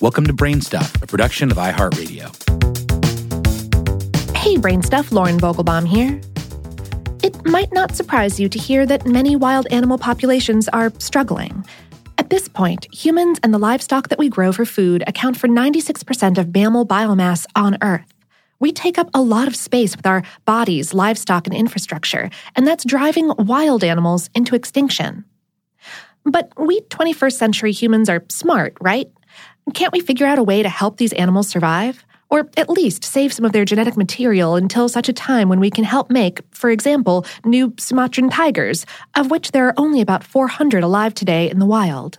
Welcome to Brainstuff, a production of iHeartRadio. Hey, Brainstuff, Lauren Vogelbaum here. It might not surprise you to hear that many wild animal populations are struggling. At this point, humans and the livestock that we grow for food account for 96% of mammal biomass on Earth. We take up a lot of space with our bodies, livestock, and infrastructure, and that's driving wild animals into extinction. But we 21st century humans are smart, right? Can't we figure out a way to help these animals survive? Or at least save some of their genetic material until such a time when we can help make, for example, new Sumatran tigers, of which there are only about 400 alive today in the wild.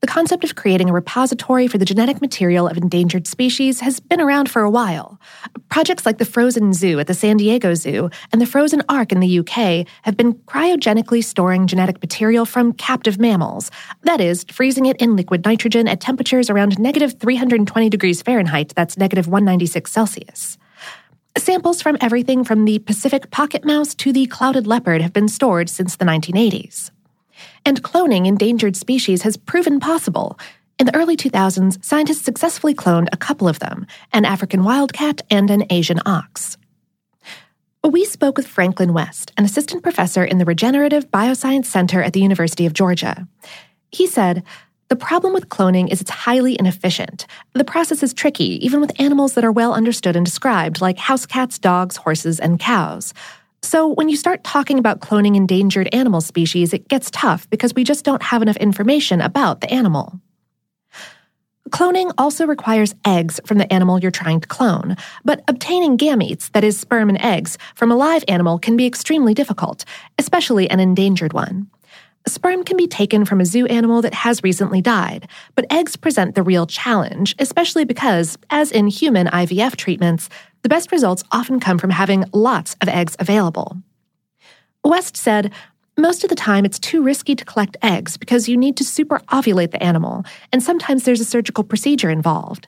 The concept of creating a repository for the genetic material of endangered species has been around for a while. Projects like the Frozen Zoo at the San Diego Zoo and the Frozen Ark in the UK have been cryogenically storing genetic material from captive mammals. That is, freezing it in liquid nitrogen at temperatures around negative 320 degrees Fahrenheit, that's negative 196 Celsius. Samples from everything from the Pacific pocket mouse to the clouded leopard have been stored since the 1980s. And cloning endangered species has proven possible. In the early 2000s, scientists successfully cloned a couple of them an African wildcat and an Asian ox. We spoke with Franklin West, an assistant professor in the Regenerative Bioscience Center at the University of Georgia. He said, the problem with cloning is it's highly inefficient. The process is tricky, even with animals that are well understood and described, like house cats, dogs, horses, and cows. So, when you start talking about cloning endangered animal species, it gets tough because we just don't have enough information about the animal. Cloning also requires eggs from the animal you're trying to clone, but obtaining gametes, that is, sperm and eggs, from a live animal can be extremely difficult, especially an endangered one. Sperm can be taken from a zoo animal that has recently died, but eggs present the real challenge, especially because, as in human IVF treatments, the best results often come from having lots of eggs available. West said, most of the time, it's too risky to collect eggs because you need to superovulate the animal, and sometimes there's a surgical procedure involved.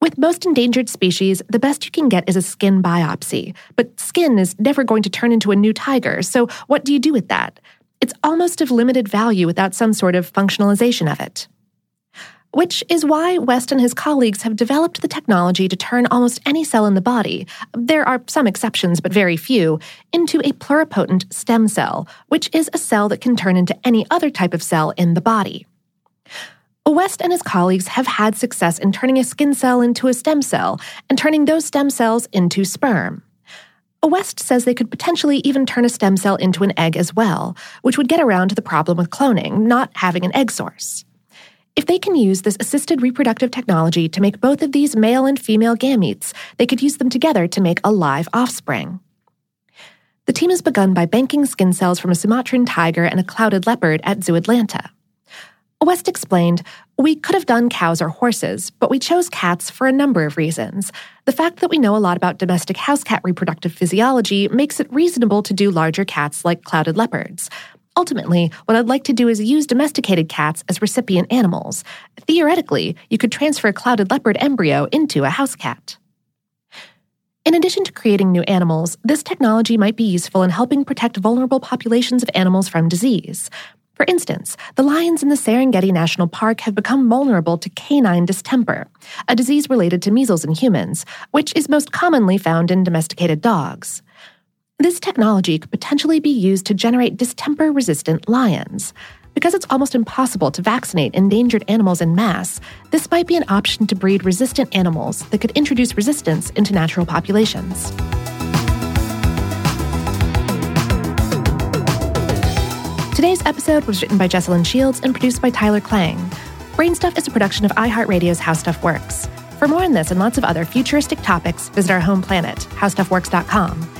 With most endangered species, the best you can get is a skin biopsy, but skin is never going to turn into a new tiger, so what do you do with that? It's almost of limited value without some sort of functionalization of it which is why West and his colleagues have developed the technology to turn almost any cell in the body, there are some exceptions but very few, into a pluripotent stem cell, which is a cell that can turn into any other type of cell in the body. West and his colleagues have had success in turning a skin cell into a stem cell and turning those stem cells into sperm. West says they could potentially even turn a stem cell into an egg as well, which would get around to the problem with cloning, not having an egg source. If they can use this assisted reproductive technology to make both of these male and female gametes, they could use them together to make a live offspring. The team has begun by banking skin cells from a Sumatran tiger and a clouded leopard at Zoo Atlanta. West explained, We could have done cows or horses, but we chose cats for a number of reasons. The fact that we know a lot about domestic house cat reproductive physiology makes it reasonable to do larger cats like clouded leopards. Ultimately, what I'd like to do is use domesticated cats as recipient animals. Theoretically, you could transfer a clouded leopard embryo into a house cat. In addition to creating new animals, this technology might be useful in helping protect vulnerable populations of animals from disease. For instance, the lions in the Serengeti National Park have become vulnerable to canine distemper, a disease related to measles in humans, which is most commonly found in domesticated dogs. This technology could potentially be used to generate distemper resistant lions. Because it's almost impossible to vaccinate endangered animals in mass, this might be an option to breed resistant animals that could introduce resistance into natural populations. Today's episode was written by Jesslyn Shields and produced by Tyler Klang. Brainstuff is a production of iHeartRadio's How Stuff Works. For more on this and lots of other futuristic topics, visit our home planet, howstuffworks.com.